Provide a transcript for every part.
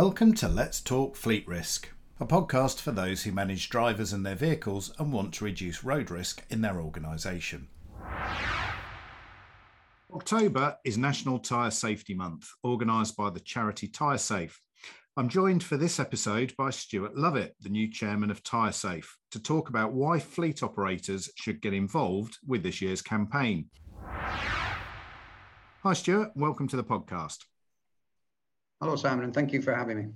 Welcome to Let's Talk Fleet Risk, a podcast for those who manage drivers and their vehicles and want to reduce road risk in their organisation. October is National Tyre Safety Month, organised by the charity Tyre Safe. I'm joined for this episode by Stuart Lovett, the new chairman of Tyre Safe, to talk about why fleet operators should get involved with this year's campaign. Hi, Stuart. Welcome to the podcast. Hello, Simon, and thank you for having me.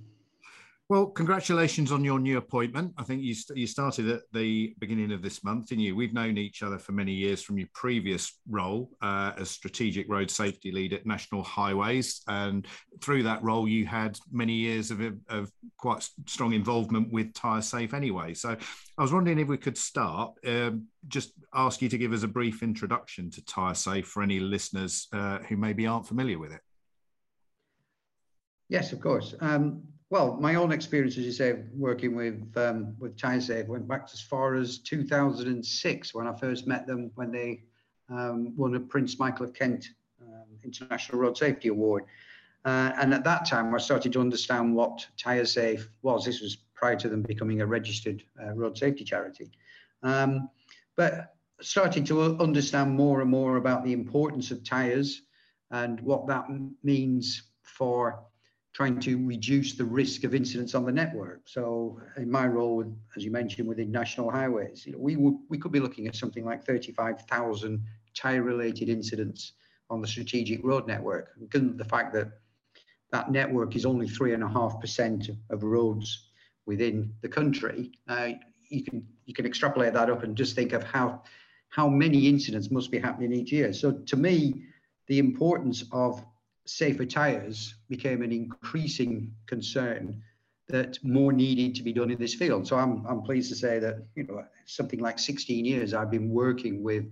Well, congratulations on your new appointment. I think you, st- you started at the beginning of this month, didn't you? We've known each other for many years from your previous role uh, as strategic road safety lead at National Highways. And through that role, you had many years of, of quite strong involvement with Tyre Safe anyway. So I was wondering if we could start, um, just ask you to give us a brief introduction to Tyre Safe for any listeners uh, who maybe aren't familiar with it. Yes, of course. Um, well, my own experience, as you say, working with um, with TyreSafe went back as far as 2006 when I first met them when they um, won a Prince Michael of Kent um, International Road Safety Award. Uh, and at that time, I started to understand what TyreSafe was. This was prior to them becoming a registered uh, road safety charity. Um, but starting to understand more and more about the importance of tyres and what that means for trying to reduce the risk of incidents on the network. So in my role, as you mentioned, within National Highways, you know, we, would, we could be looking at something like 35,000 tyre-related incidents on the strategic road network. Given the fact that that network is only 3.5% of roads within the country, uh, you can you can extrapolate that up and just think of how how many incidents must be happening each year. So to me, the importance of safer tyres became an increasing concern that more needed to be done in this field. So I'm, I'm pleased to say that, you know, something like 16 years I've been working with,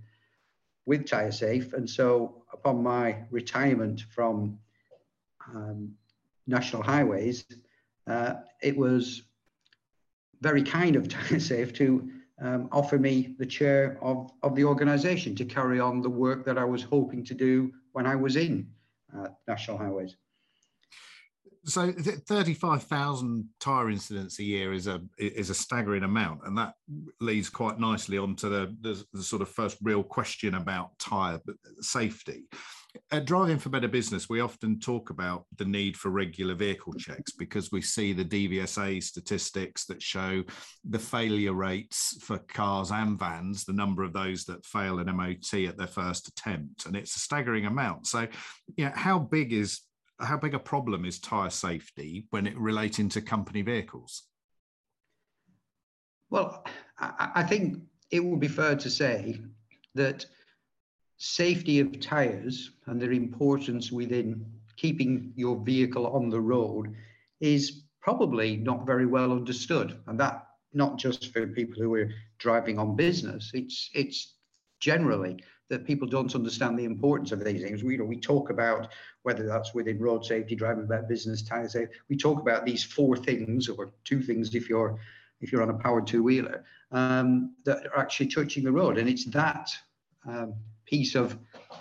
with Tyre Safe. And so upon my retirement from um, National Highways, uh, it was very kind of Tyre Safe to um, offer me the chair of, of the organization to carry on the work that I was hoping to do when I was in national highways. So, thirty-five thousand tire incidents a year is a is a staggering amount, and that leads quite nicely onto the, the, the sort of first real question about tire uh, safety. At Driving for Better Business, we often talk about the need for regular vehicle checks because we see the DVSA statistics that show the failure rates for cars and vans, the number of those that fail an MOT at their first attempt, and it's a staggering amount. So, yeah, how big is how big a problem is tyre safety when it relating to company vehicles? Well, I think it would be fair to say that safety of tyres and their importance within keeping your vehicle on the road is probably not very well understood. And that not just for people who are driving on business, it's it's generally that people don't understand the importance of these things. We, you know, we talk about whether that's within road safety, driving about business, tire safety. We talk about these four things, or two things if you're if you're on a powered two wheeler, um, that are actually touching the road, and it's that um, piece of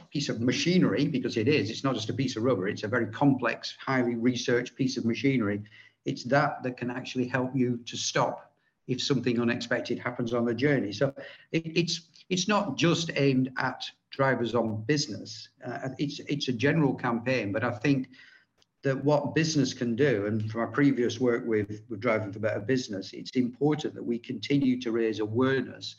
piece of machinery because it is it's not just a piece of rubber it's a very complex highly researched piece of machinery it's that that can actually help you to stop if something unexpected happens on the journey so it, it's it's not just aimed at drivers on business uh, it's it's a general campaign but i think that what business can do and from our previous work with with driving for better business it's important that we continue to raise awareness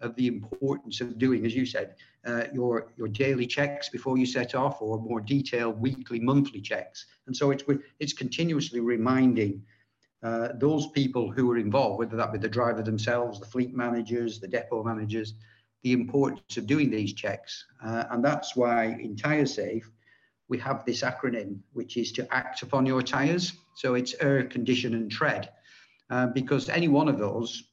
of the importance of doing, as you said, uh, your your daily checks before you set off, or more detailed weekly, monthly checks. And so it's it's continuously reminding uh, those people who are involved, whether that be the driver themselves, the fleet managers, the depot managers, the importance of doing these checks. Uh, and that's why in TyreSafe we have this acronym, which is to act upon your tyres. So it's air, condition, and tread, uh, because any one of those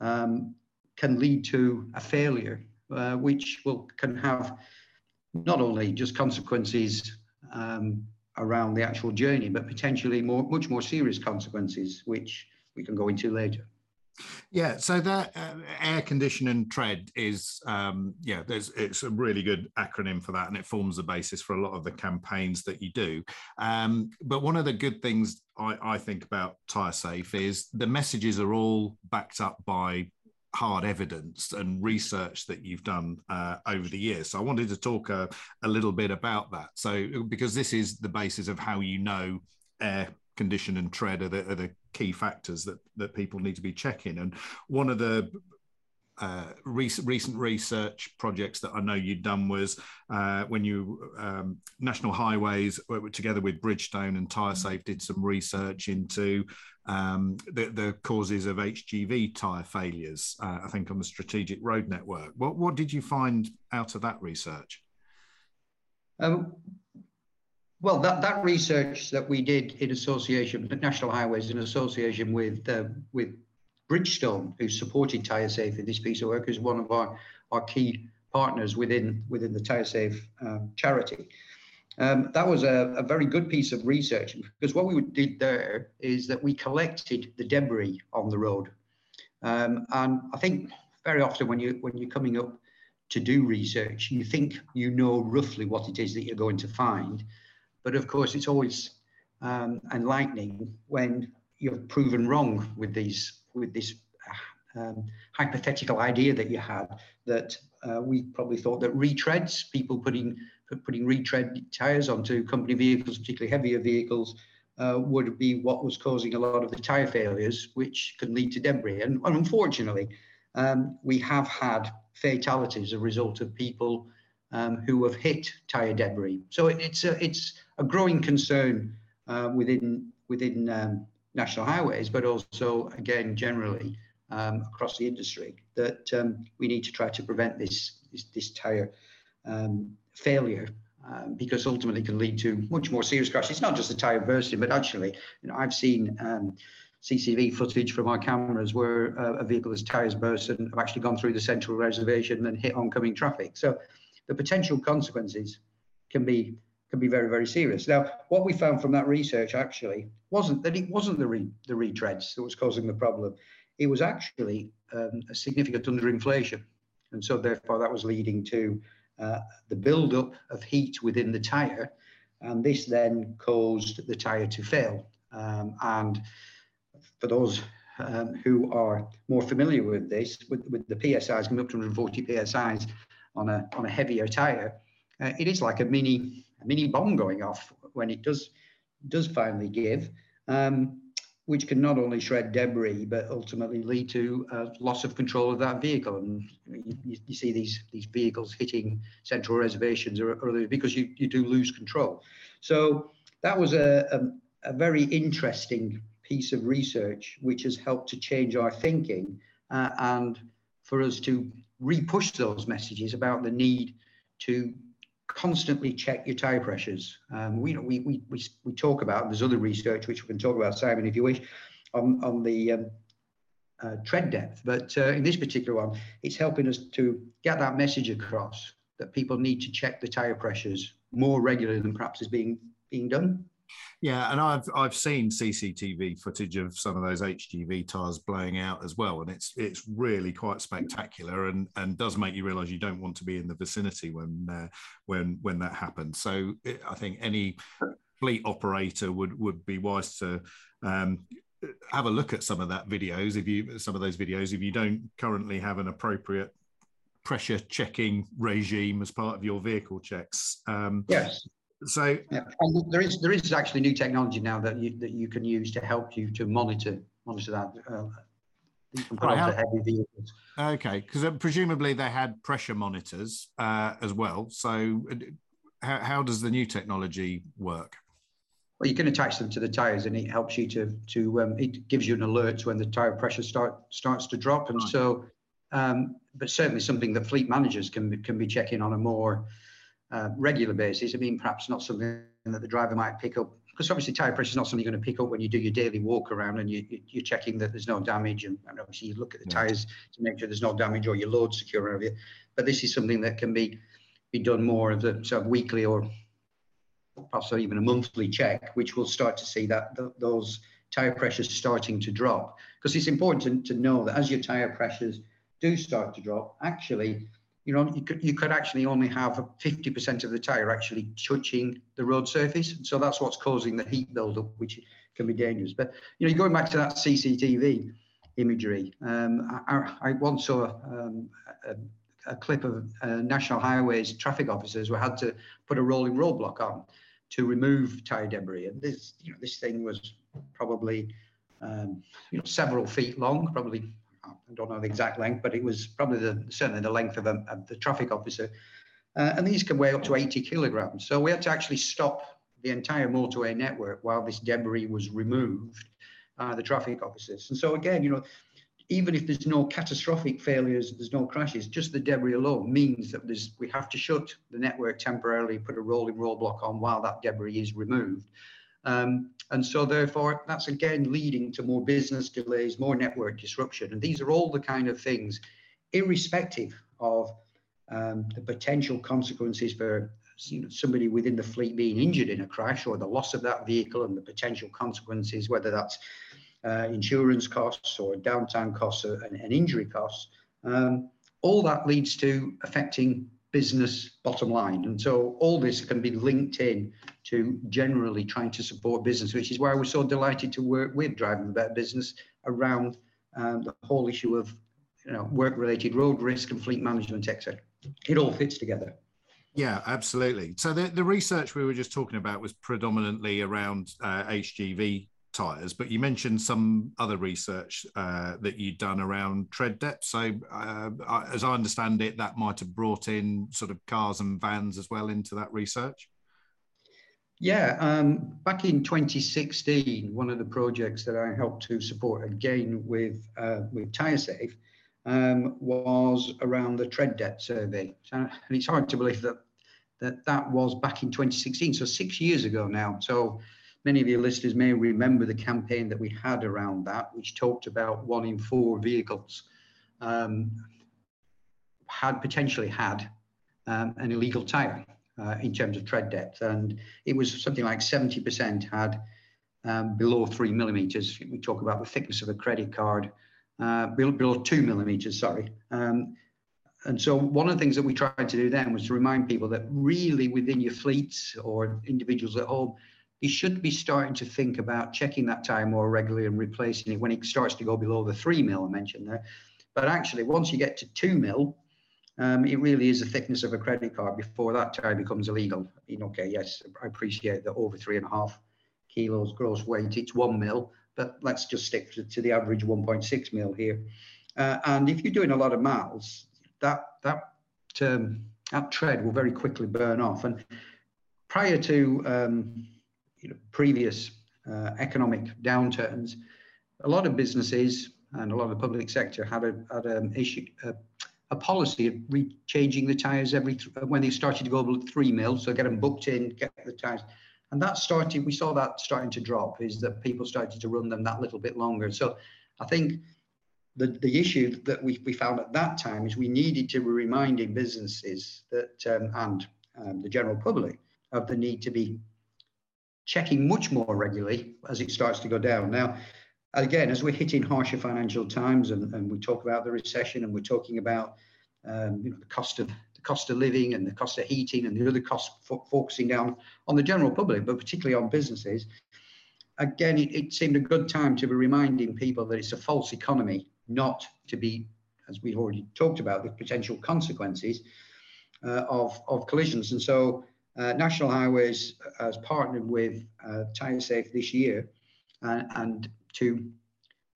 um, can lead to a failure, uh, which will can have not only just consequences um, around the actual journey, but potentially more, much more serious consequences, which we can go into later. Yeah, so that uh, air condition and tread is um, yeah, there's it's a really good acronym for that, and it forms the basis for a lot of the campaigns that you do. Um, but one of the good things I, I think about Tyre Safe is the messages are all backed up by hard evidence and research that you've done uh, over the years. So I wanted to talk a, a little bit about that. So because this is the basis of how you know air condition and tread are the, are the key factors that that people need to be checking. And one of the uh, recent, recent research projects that I know you'd done was uh, when you um, National Highways together with Bridgestone and TyreSafe did some research into um, the, the, causes of HGV tyre failures. Uh, I think on the strategic road network. What what did you find out of that research? Um, well, that, that research that we did in association, with National Highways in association with uh, with Bridgestone, who supported TyreSafe in this piece of work, is one of our, our key partners within within the TyreSafe um, charity. Um, that was a, a, very good piece of research because what we did there is that we collected the debris on the road, um, and I think very often when you when you're coming up to do research, you think you know roughly what it is that you're going to find, but of course, it's always um, enlightening when you're proven wrong with these with this uh, um, hypothetical idea that you had that uh, we probably thought that retreads, people putting putting retread tires onto company vehicles, particularly heavier vehicles, uh, would be what was causing a lot of the tire failures, which can lead to debris. And, and unfortunately, um, we have had fatalities as a result of people um, who have hit tire debris. So it, it's a it's a growing concern uh, within within um, national highways, but also again generally um, across the industry that um, we need to try to prevent this this, this tire um, failure. Um, because ultimately can lead to much more serious crashes. It's not just the tire bursting, but actually, you know, I've seen CCTV footage from our cameras where uh, a vehicle's tires burst and have actually gone through the central reservation and hit oncoming traffic. So the potential consequences can be can be very very serious. Now, what we found from that research actually wasn't that it wasn't the re, the retreads that was causing the problem. It was actually um, a significant underinflation, and so therefore that was leading to uh, the buildup of heat within the tire, and this then caused the tire to fail. Um, and for those um, who are more familiar with this, with, with the PSIs coming up to 140 PSIs, on a on a heavier tire, uh, it is like a mini mini bomb going off when it does does finally give, um, which can not only shred debris but ultimately lead to a loss of control of that vehicle. And you, you see these these vehicles hitting central reservations or, or because you, you do lose control. So that was a, a, a very interesting piece of research which has helped to change our thinking uh, and for us to repush those messages about the need to constantly check your tire pressures. Um, we, we, we, we, we talk about, there's other research which we can talk about, Simon, if you wish, on, on the um, uh, tread depth. But uh, in this particular one, it's helping us to get that message across that people need to check the tire pressures more regularly than perhaps is being, being done. Yeah, and I've I've seen CCTV footage of some of those HGV tires blowing out as well, and it's it's really quite spectacular, and and does make you realise you don't want to be in the vicinity when uh, when when that happens. So it, I think any fleet operator would would be wise to. Um, have a look at some of that videos if you some of those videos if you don't currently have an appropriate pressure checking regime as part of your vehicle checks um, yes so yeah. there is there is actually new technology now that you that you can use to help you to monitor monitor that. Uh, Okay, because uh, presumably they had pressure monitors uh, as well. So, uh, how, how does the new technology work? Well, you can attach them to the tires, and it helps you to to um, it gives you an alert when the tire pressure start starts to drop, and right. so. Um, but certainly something that fleet managers can can be checking on a more uh, regular basis. I mean, perhaps not something that the driver might pick up because obviously tire pressure is not something you're going to pick up when you do your daily walk around and you, you're checking that there's no damage and, and obviously you look at the yeah. tires to make sure there's no damage or your load secure over you. But this is something that can be be done more of the sort of weekly or perhaps even a monthly check, which will start to see that th- those tire pressures starting to drop. Because it's important to, to know that as your tire pressures do start to drop, actually, you know, you could, you could actually only have 50% of the tire actually touching the road surface. So that's what's causing the heat buildup, which can be dangerous. But, you know, going back to that CCTV imagery. Um, I, I, once saw um, a, a, clip of uh, National Highways traffic officers who had to put a rolling roadblock on to remove tire debris. And this, you know, this thing was probably, um, you know, several feet long, probably I don't know the exact length, but it was probably the, certainly the length of, a, of the traffic officer. Uh, and these can weigh up to 80 kilograms. So we had to actually stop the entire motorway network while this debris was removed, the traffic officers. And so again, you know, even if there's no catastrophic failures, there's no crashes, just the debris alone means that there's, we have to shut the network temporarily, put a rolling roadblock on while that debris is removed. Um, and so therefore, that's again leading to more business delays, more network disruption. And these are all the kind of things, irrespective of um, the potential consequences for you know, somebody within the fleet being injured in a crash or the loss of that vehicle and the potential consequences, whether that's uh, insurance costs or downtime costs and, and injury costs. Um, all that leads to affecting business bottom line. And so all this can be linked in to generally trying to support business, which is why we're so delighted to work with Driving a Better Business around um, the whole issue of you know, work-related road risk and fleet management, etc. It all fits together. Yeah, absolutely. So the, the research we were just talking about was predominantly around uh, HGV tires, but you mentioned some other research uh, that you'd done around tread depth. So, uh, as I understand it, that might have brought in sort of cars and vans as well into that research. Yeah, um, back in 2016, one of the projects that I helped to support again with uh, with TyreSafe um, was around the tread depth survey. So, and it's hard to believe that that that was back in 2016, so six years ago now. So Many of your listeners may remember the campaign that we had around that, which talked about one in four vehicles um, had potentially had um, an illegal tyre uh, in terms of tread depth. And it was something like 70% had um, below three millimeters. We talk about the thickness of a credit card, uh, below, two millimeters, sorry. Um, and so one of the things that we tried to do then was to remind people that really within your fleets or individuals at home, you should be starting to think about checking that tire more regularly and replacing it when it starts to go below the three mil I mentioned there. But actually, once you get to two mil, um, it really is the thickness of a credit card before that tire becomes illegal. You know, okay, yes, I appreciate that over three and a half kilos gross weight, it's one mil, but let's just stick to, to the average 1.6 mil here. Uh, and if you're doing a lot of miles, that that um, that tread will very quickly burn off. And prior to um, you know, previous uh, economic downturns, a lot of businesses and a lot of the public sector had a had an issue. A, a policy of re- changing the tires every th- when they started to go below three mil, so get them booked in, get the tires, and that started. We saw that starting to drop. Is that people started to run them that little bit longer. So, I think the, the issue that we, we found at that time is we needed to be reminding businesses that um, and um, the general public of the need to be checking much more regularly as it starts to go down. Now, again, as we're hitting harsher financial times and, and we talk about the recession and we're talking about um, you know, the cost of the cost of living and the cost of heating and the other costs focusing down on the general public, but particularly on businesses. Again, it, it seemed a good time to be reminding people that it's a false economy, not to be, as we've already talked about, the potential consequences uh, of, of collisions. And so uh, National Highways has partnered with uh, TyreSafe this year uh, and to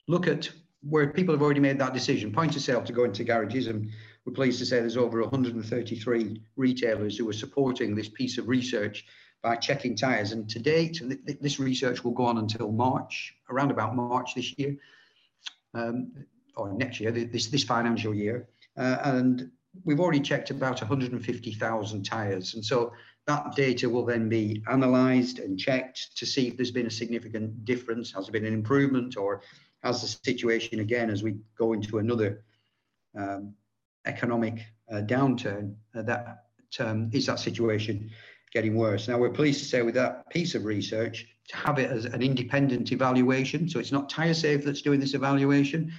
look at where people have already made that decision, point of sale to go into garages. And we're pleased to say there's over 133 retailers who are supporting this piece of research by checking tyres. And to date, th this research will go on until March, around about March this year, um, or next year, this, this financial year. Uh, and we've already checked about 150,000 tyres. And so that data will then be analysed and checked to see if there's been a significant difference, has there been an improvement, or has the situation again as we go into another um, economic uh, downturn, uh, that um, is that situation getting worse. Now we're pleased to say with that piece of research to have it as an independent evaluation. So it's not TyreSafe that's doing this evaluation.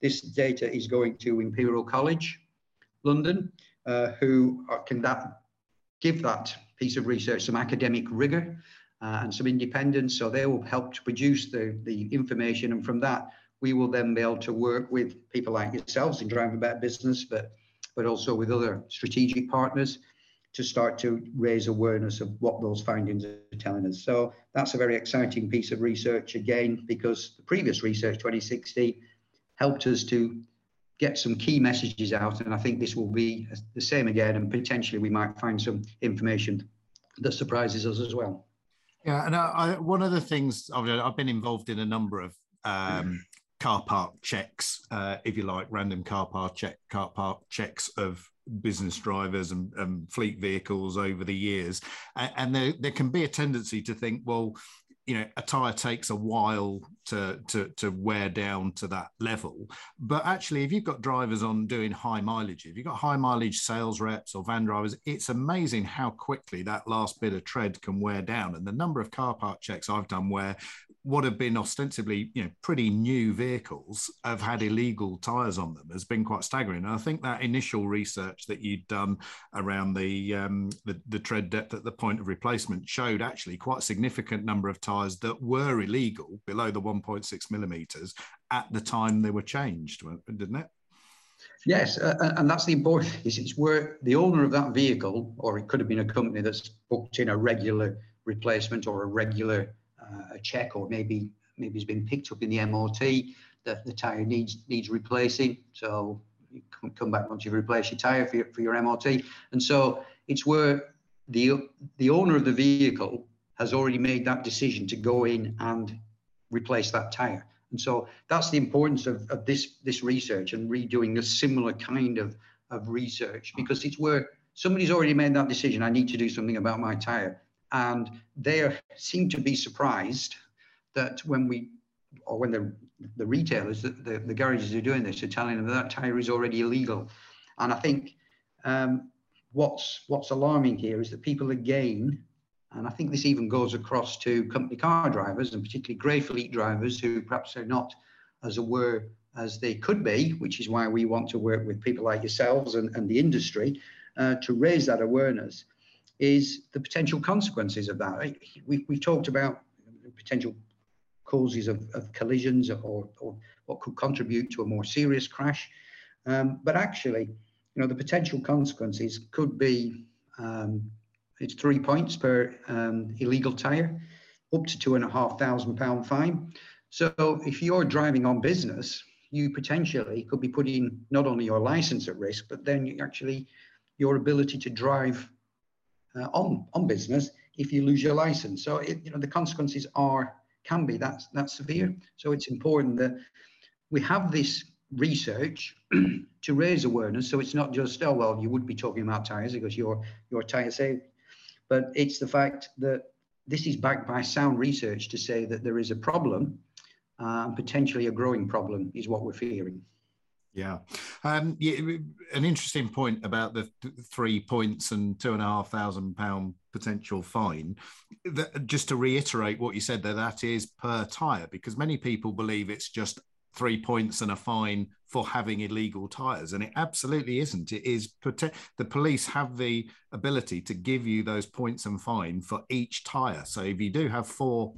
This data is going to Imperial College, London, uh, who are, can that give that piece of research some academic rigor uh, and some independence. So they will help to produce the, the information. And from that, we will then be able to work with people like yourselves in driving better business, but, but also with other strategic partners to start to raise awareness of what those findings are telling us. So that's a very exciting piece of research again, because the previous research, 2060, helped us to get some key messages out. And I think this will be the same again, and potentially we might find some information that surprises us as well. Yeah, and I, I, one of the things I've been involved in a number of um, car park checks, uh, if you like, random car park check, car park checks of business drivers and, and fleet vehicles over the years, and, and there there can be a tendency to think, well, you know a tire takes a while to, to to wear down to that level. But actually if you've got drivers on doing high mileage if you've got high mileage sales reps or van drivers it's amazing how quickly that last bit of tread can wear down. And the number of car park checks i've done where what have been ostensibly you know pretty new vehicles have had illegal tires on them has been quite staggering and i think that initial research that you'd done around the um, the, the tread depth at the point of replacement showed actually quite a significant number of tires that were illegal below the 1.6 millimeters at the time they were changed didn't it Yes, uh, and that's the important. Is it's where the owner of that vehicle, or it could have been a company that's booked in a regular replacement or a regular uh, Uh, a check or maybe maybe it's been picked up in the MOT that the tyre needs needs replacing. So you can come back once you've replaced your tyre for your, for your MOT. And so it's where the the owner of the vehicle has already made that decision to go in and replace that tyre. And so that's the importance of, of this this research and redoing a similar kind of, of research because it's where somebody's already made that decision. I need to do something about my tyre and they seem to be surprised that when we or when the the retailers the, the, the garages are doing this are telling them that, tire is already illegal. And i think um, what's what's alarming here is that people again and i think this even goes across to company car drivers and particularly grey fleet drivers who perhaps are not as aware as they could be which is why we want to work with people like yourselves and, and the industry uh, to raise that awareness is the potential consequences of that. We, we've talked about potential causes of, of collisions or, or what could contribute to a more serious crash. Um, but actually, you know, the potential consequences could be um, it's three points per um, illegal tire, up to two and a half thousand pound fine. So if you're driving on business, you potentially could be putting not only your license at risk, but then actually your ability to drive uh, on on business if you lose your license. So it, you know the consequences are can be that that severe. So it's important that we have this research to raise awareness. So it's not just oh well you would be talking about tires because you're you're tire safe, but it's the fact that this is backed by sound research to say that there is a problem, uh, potentially a growing problem, is what we're fearing. Yeah. Um, yeah, an interesting point about the three points and two and a half thousand pound potential fine. That, just to reiterate what you said there, that is per tyre, because many people believe it's just three points and a fine for having illegal tyres, and it absolutely isn't. It is the police have the ability to give you those points and fine for each tyre. So if you do have four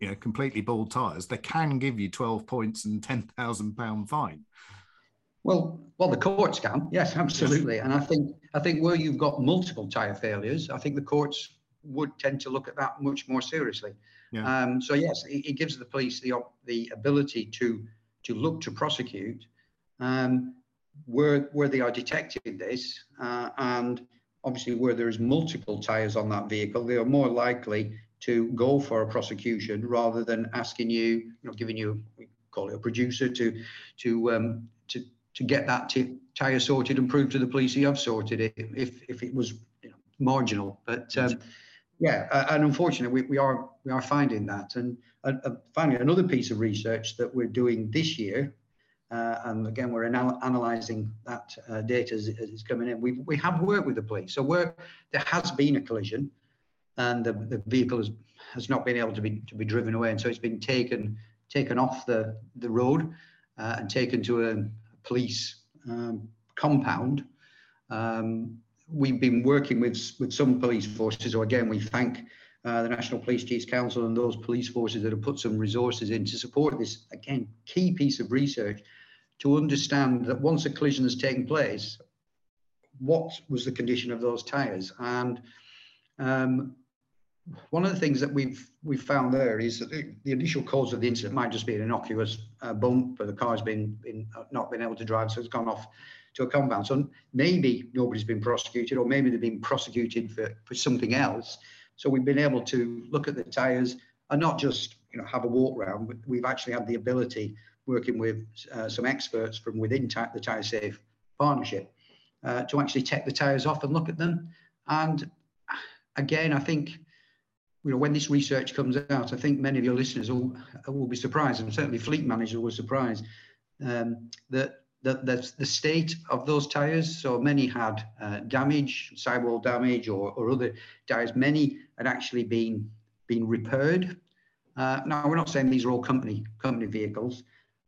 you know completely bald tires they can give you 12 points and 10,000 pound fine well, well, the courts can, yes, absolutely. And I think I think where you've got multiple tire failures, I think the courts would tend to look at that much more seriously. Yeah. Um, so yes, it, it, gives the police the the ability to to look to prosecute um, where where they are detecting this, uh, and obviously where there is multiple tires on that vehicle, they are more likely to go for a prosecution rather than asking you, you know, giving you we call it a producer to to um, to to get that t- tyre sorted and prove to the police you have sorted it if, if it was you know, marginal. But um, yeah, uh, and unfortunately, we, we are we are finding that. And uh, finally, another piece of research that we're doing this year, uh, and again, we're anal- analysing that uh, data as, as it's coming in. We we have worked with the police, so where there has been a collision, and the, the vehicle has, has not been able to be to be driven away, and so it's been taken taken off the the road uh, and taken to a police um, compound. Um, we've been working with with some police forces, so again we thank uh, the National Police Chiefs Council and those police forces that have put some resources in to support this again key piece of research to understand that once a collision has taken place, what was the condition of those tyres and um, one of the things that we've we've found there is that the, initial cause of the incident might just be an innocuous uh, bump, but the car's been, been uh, not been able to drive, so it's gone off to a compound. So maybe nobody's been prosecuted, or maybe they've been prosecuted for, for something else. So we've been able to look at the tyres and not just you know have a walk round, but we've actually had the ability working with uh, some experts from within the Tyre Safe partnership uh, to actually take the tyres off and look at them. And again, I think you know, when this research comes out, I think many of your listeners will, will be surprised, and certainly fleet managers were surprised um, that, that that's the state of those tyres. So many had uh, damage, sidewall damage, or, or other tyres. Many had actually been been repaired. Uh, now we're not saying these are all company company vehicles,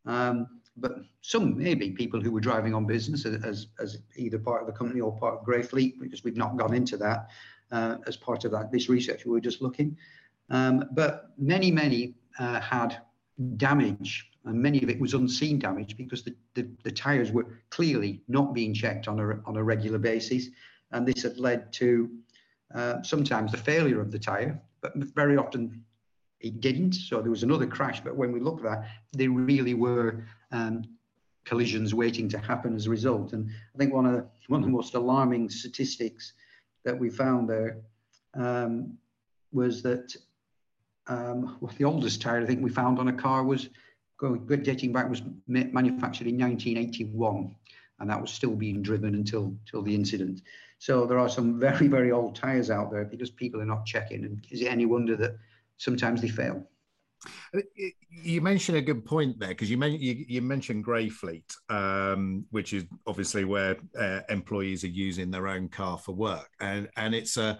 um, but some maybe people who were driving on business as, as either part of the company or part of Grey Fleet, because we've not gone into that uh, as part of that this research we were just looking. Um, but many, many uh, had damage, and many of it was unseen damage because the, the, the tyres were clearly not being checked on a, on a regular basis. And this had led to uh, sometimes the failure of the tyre, but very often it didn't. So there was another crash. But when we look at that, they really were um, collisions waiting to happen as a result. And I think one of the, one of the most alarming statistics that we found there um, was that um, well, the oldest tire I think we found on a car was going good dating back was manufactured in 1981 and that was still being driven until until the incident. So there are some very very old tires out there because people are not checking and is it any wonder that sometimes they fail? Uh, you mentioned a good point there because you, men- you, you, mentioned Grey Fleet, um, which is obviously where uh, employees are using their own car for work, and and it's a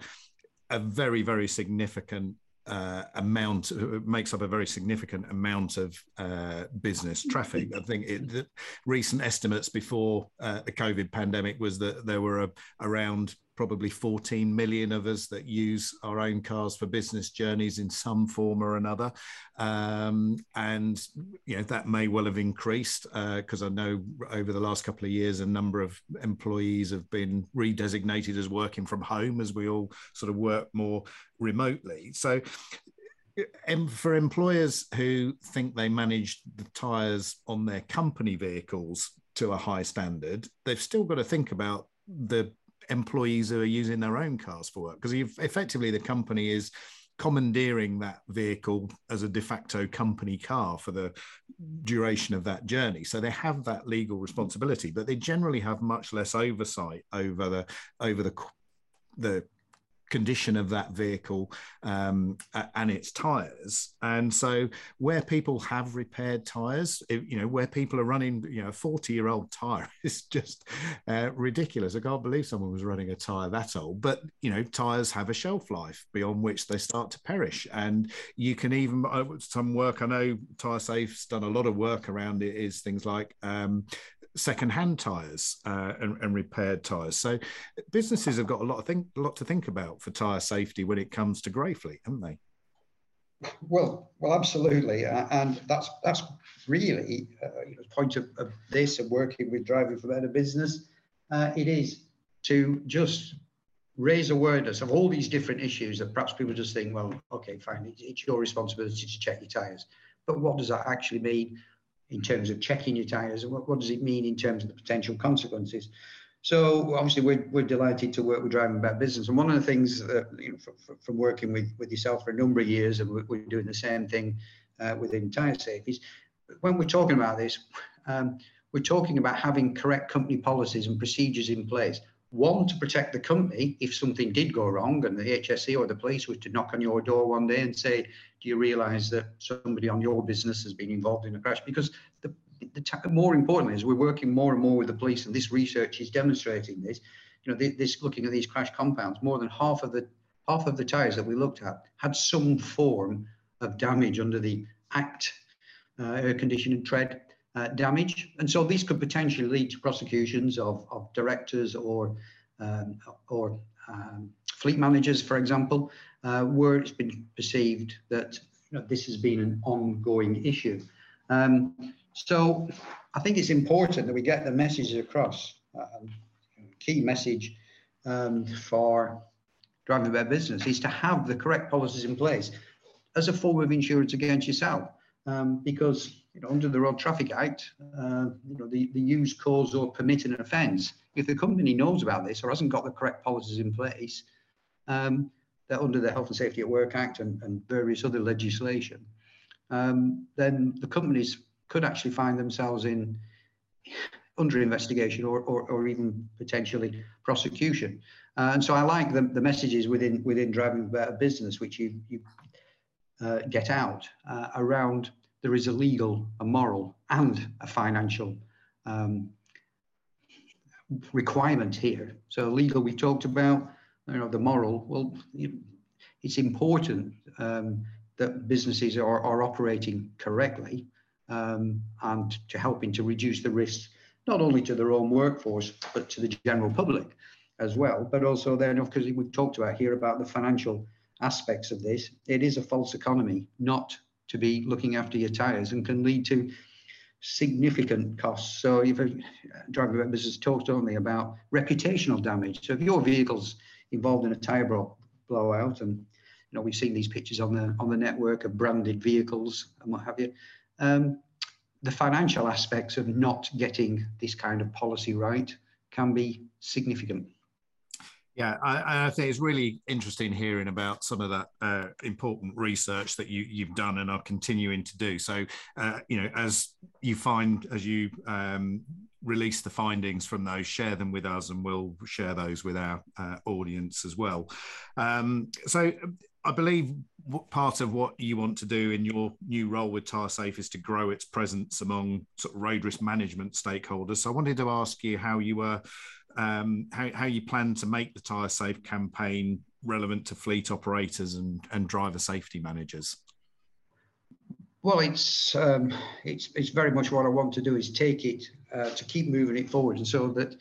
a very very significant uh, amount uh, makes up a very significant amount of uh, business traffic. I think it, recent estimates before uh, the COVID pandemic was that there were a, around probably 14 million of us that use our own cars for business journeys in some form or another. Um, and you know that may well have increased because uh, I know over the last couple of years a number of employees have been redesignated as working from home as we all sort of work more remotely. So for employers who think they manage the tires on their company vehicles to a high standard, they've still got to think about the employees who are using their own cars for work because effectively the company is commandeering that vehicle as a de facto company car for the duration of that journey. So they have that legal responsibility but they generally have much less oversight over the over the the condition of that vehicle um, and its tires. And so, where people have repaired tires, you know, where people are running, you know, a 40 year old tire is just uh, ridiculous. I can't believe someone was running a tire that old. But, you know, tires have a shelf life beyond which they start to perish. And you can even, uh, some work, I know Tyre Safe's done a lot of work around it, is things like um, second-hand tires uh, and, and, repaired tires. So businesses have got a lot of think, a lot to think about for tire safety when it comes to grey fleet, haven't they? Well, well, absolutely, and that's that's really uh, you know, the point of, of, this and working with Driving for Better Business. Uh, it is to just raise awareness of all these different issues that perhaps people just think, well, okay, fine, it's your responsibility to check your tyres, but what does that actually mean? In terms of checking your tyres? What, what does it mean in terms of the potential consequences? So obviously we're, we're delighted to work with Driving Back Business. And one of the things that, you know, from, from working with, with yourself for a number of years, and we're, doing the same thing uh, within Tyre Safe, is when we're talking about this, um, we're talking about having correct company policies and procedures in place. One, to protect the company if something did go wrong and the HSE or the police was to knock on your door one day and say, do you realize that somebody on your business has been involved in a crash? Because the, the more importantly, as we're working more and more with the police, and this research is demonstrating this, you know, this looking at these crash compounds, more than half of the half of the tyres that we looked at had some form of damage under the Act uh, air conditioning tread uh, damage. And so these could potentially lead to prosecutions of, of directors or, um, or um, fleet managers, for example, uh, where it's been perceived that you know, this has been an ongoing issue. Um, so I think it's important that we get the message across. Um, key message um, for driving a business is to have the correct policies in place as a form of insurance against yourself. Um, because you know, under the Road Traffic Act, uh, you know, the, the use, cause, or permit an offence. If the company knows about this or hasn't got the correct policies in place, um, that under the Health and Safety at Work Act and, and various other legislation, um, then the companies could actually find themselves in under investigation or, or, or even potentially prosecution. Uh, and so I like the, the messages within within driving better business, which you, you uh, get out uh, around there is a legal, a moral, and a financial um, requirement here. So legal, we talked about, you know, the moral. Well, it's important um, that businesses are, are operating correctly um, and to helping to reduce the risks not only to their own workforce but to the general public as well. But also then, because we've talked about here about the financial aspects of this, it is a false economy not to be looking after your tires and can lead to significant costs. So if a driver business talks only about reputational damage. So if your vehicle's involved in a tire blowout, and you know we've seen these pictures on the on the network of branded vehicles and what have you, um, the financial aspects of not getting this kind of policy right can be significant. Yeah, I, I, think it's really interesting hearing about some of that uh, important research that you, you've done and are continuing to do. So, uh, you know, as you find, as you um, release the findings from those, share them with us, and we'll share those with our uh, audience as well. Um, so, I believe part of what you want to do in your new role with TyreSafe is to grow its presence among sort of road risk management stakeholders. So I wanted to ask you how you were, um, how, how you plan to make the tyre safe campaign relevant to fleet operators and, and driver safety managers. Well, it's um, it's it's very much what I want to do is take it uh, to keep moving it forward, and so that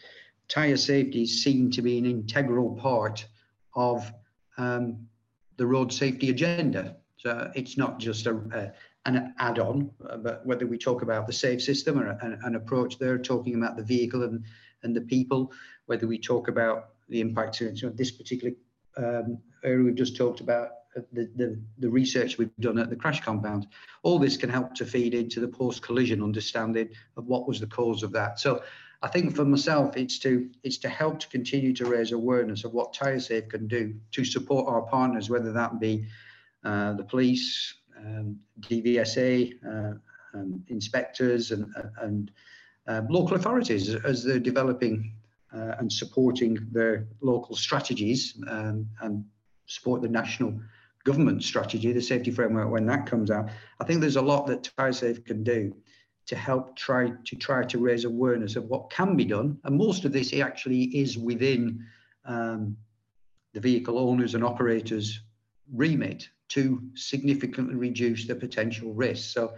tyre safety seen to be an integral part of um, the road safety agenda. So it's not just a, a an add-on, uh, but whether we talk about the safe system or an, an approach there, talking about the vehicle and, and the people, whether we talk about the impact of this particular um, area we've just talked about, uh, the, the, the research we've done at the crash compound, all this can help to feed into the post-collision understanding of what was the cause of that. So I think for myself, it's to it's to help to continue to raise awareness of what TyreSafe can do to support our partners, whether that be uh, the police, um, DVSA, uh, um, inspectors, and, and uh, local authorities as they're developing uh, and supporting their local strategies um, and support the national government strategy, the safety framework when that comes out. I think there's a lot that TyreSafe can do to help try to try to raise awareness of what can be done. And most of this actually is within um, the vehicle owners and operators remit to significantly reduce the potential risks. So,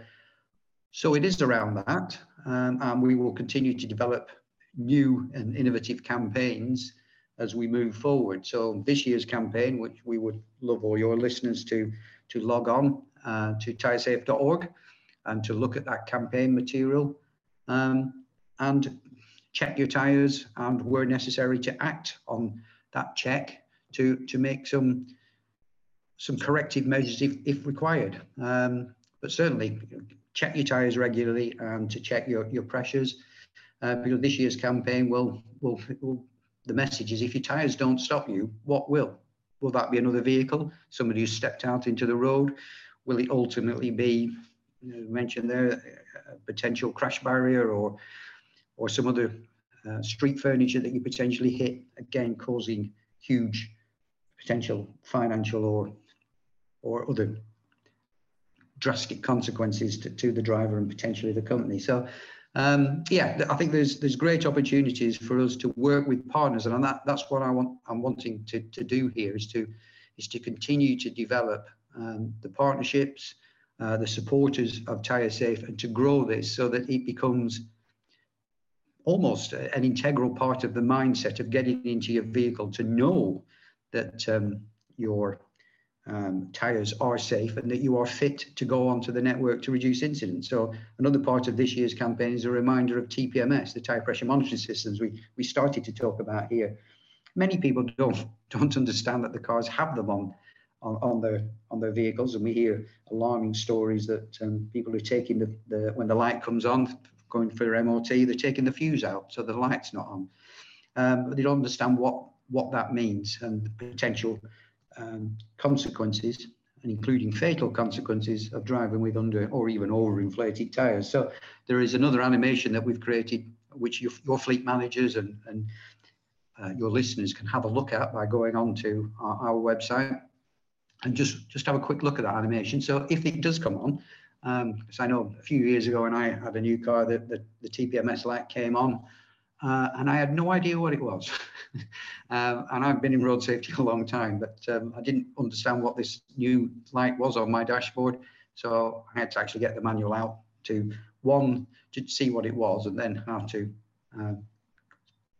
so it is around that, um, and we will continue to develop new and innovative campaigns as we move forward. So this year's campaign, which we would love all your listeners to to log on uh, to tyresafe.org and to look at that campaign material um, and check your tires and where necessary to act on that check to, to make some some corrective measures if, if required. Um, but certainly check your tires regularly and to check your, your pressures. Uh, because this year's campaign will, will, will, the message is if your tires don't stop you, what will? Will that be another vehicle? Somebody who's stepped out into the road? Will it ultimately be you mentioned there, a potential crash barrier or or some other uh, street furniture that you potentially hit, again causing huge potential financial or or other drastic consequences to, to the driver and potentially the company. So um, yeah, I think there's there's great opportunities for us to work with partners, and that that's what I want I'm wanting to, to do here is to is to continue to develop um, the partnerships, uh, the supporters of Tyre Safe, and to grow this so that it becomes almost an integral part of the mindset of getting into your vehicle to know that um, your um, tyres are safe and that you are fit to go onto the network to reduce incidents. So another part of this year's campaign is a reminder of TPMS, the tyre pressure monitoring systems we, we started to talk about here. Many people don't don't understand that the cars have them on on, on their on their vehicles, and we hear alarming stories that um, people are taking the, the when the light comes on, going for MOT, they're taking the fuse out, so the light's not on. Um, but they don't understand what what that means and the potential um, consequences, and including fatal consequences of driving with under or even overinflated tyres. So there is another animation that we've created, which your, your fleet managers and, and uh, your listeners can have a look at by going on to our, our, website and just just have a quick look at that animation. So if it does come on, because um, I know a few years ago when I had a new car, that the, the TPMS light came on, uh, and I had no idea what it was. um, and I've been in road safety a long time, but um, I didn't understand what this new light was on my dashboard. So I had to actually get the manual out to one to see what it was, and then how to uh,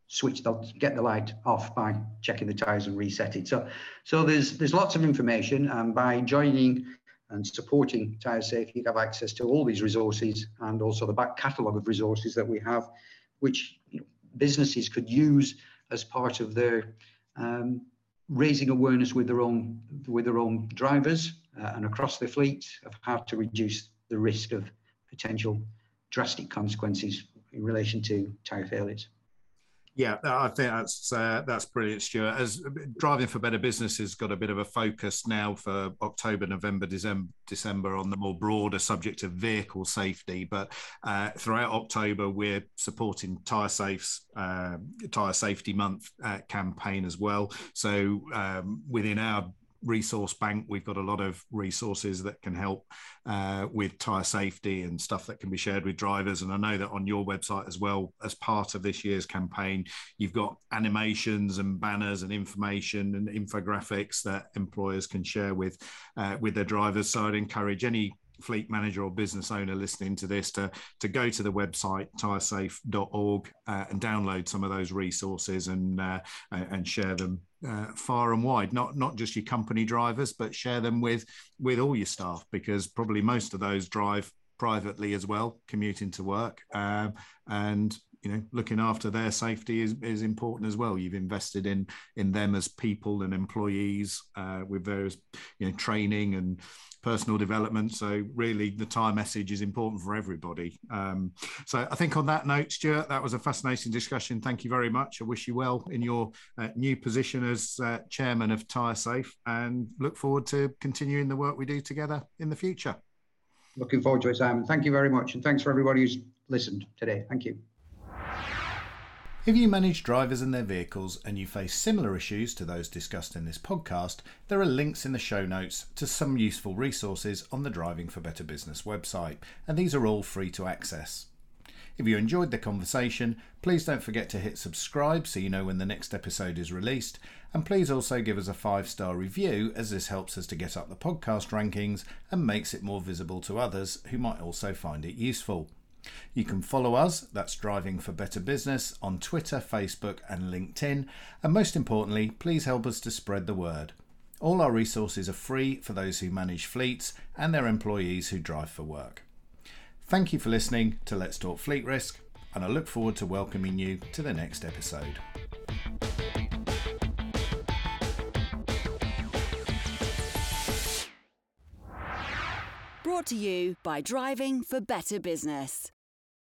switch the get the light off by checking the tires and reset it. So, so there's there's lots of information, and by joining and supporting Tyre Safe, you have access to all these resources and also the back catalogue of resources that we have which businesses could use as part of their um, raising awareness with their own with their own drivers uh, and across the fleet of how to reduce the risk of potential drastic consequences in relation to tire failures. Yeah, I think that's uh, that's brilliant, Stuart. As driving for better business has got a bit of a focus now for October, November, December, December on the more broader subject of vehicle safety. But uh, throughout October, we're supporting Tyre Safe's uh, Tyre Safety Month uh, campaign as well. So um, within our resource bank. We've got a lot of resources that can help uh, with tyre safety and stuff that can be shared with drivers. And I know that on your website as well, as part of this year's campaign, you've got animations and banners and information and infographics that employers can share with uh, with their drivers. So I'd encourage any fleet manager or business owner listening to this to to go to the website tyresafe.org uh, and download some of those resources and uh, and share them uh, far and wide. Not not just your company drivers but share them with with all your staff because probably most of those drive privately as well commuting to work um, and you know looking after their safety is, is important as well. You've invested in in them as people and employees uh, with various you know training and personal development. So really the Tyre message is important for everybody. Um, so i think on that note stuart that was a fascinating discussion. Thank you very much. I wish you well in your uh, new position as uh, chairman of Tyre Safe and look forward to continuing the work we do together in the future. Looking forward to it simon. Thank you very much and thanks for everybody who's listened today. Thank you if you manage drivers and their vehicles and you face similar issues to those discussed in this podcast, there are links in the show notes to some useful resources on the Driving for Better Business website, and these are all free to access. If you enjoyed the conversation, please don't forget to hit subscribe so you know when the next episode is released, and please also give us a five star review as this helps us to get up the podcast rankings and makes it more visible to others who might also find it useful. You can follow us, that's Driving for Better Business, on Twitter, Facebook, and LinkedIn. And most importantly, please help us to spread the word. All our resources are free for those who manage fleets and their employees who drive for work. Thank you for listening to Let's Talk Fleet Risk, and I look forward to welcoming you to the next episode. Brought to you by Driving for Better Business.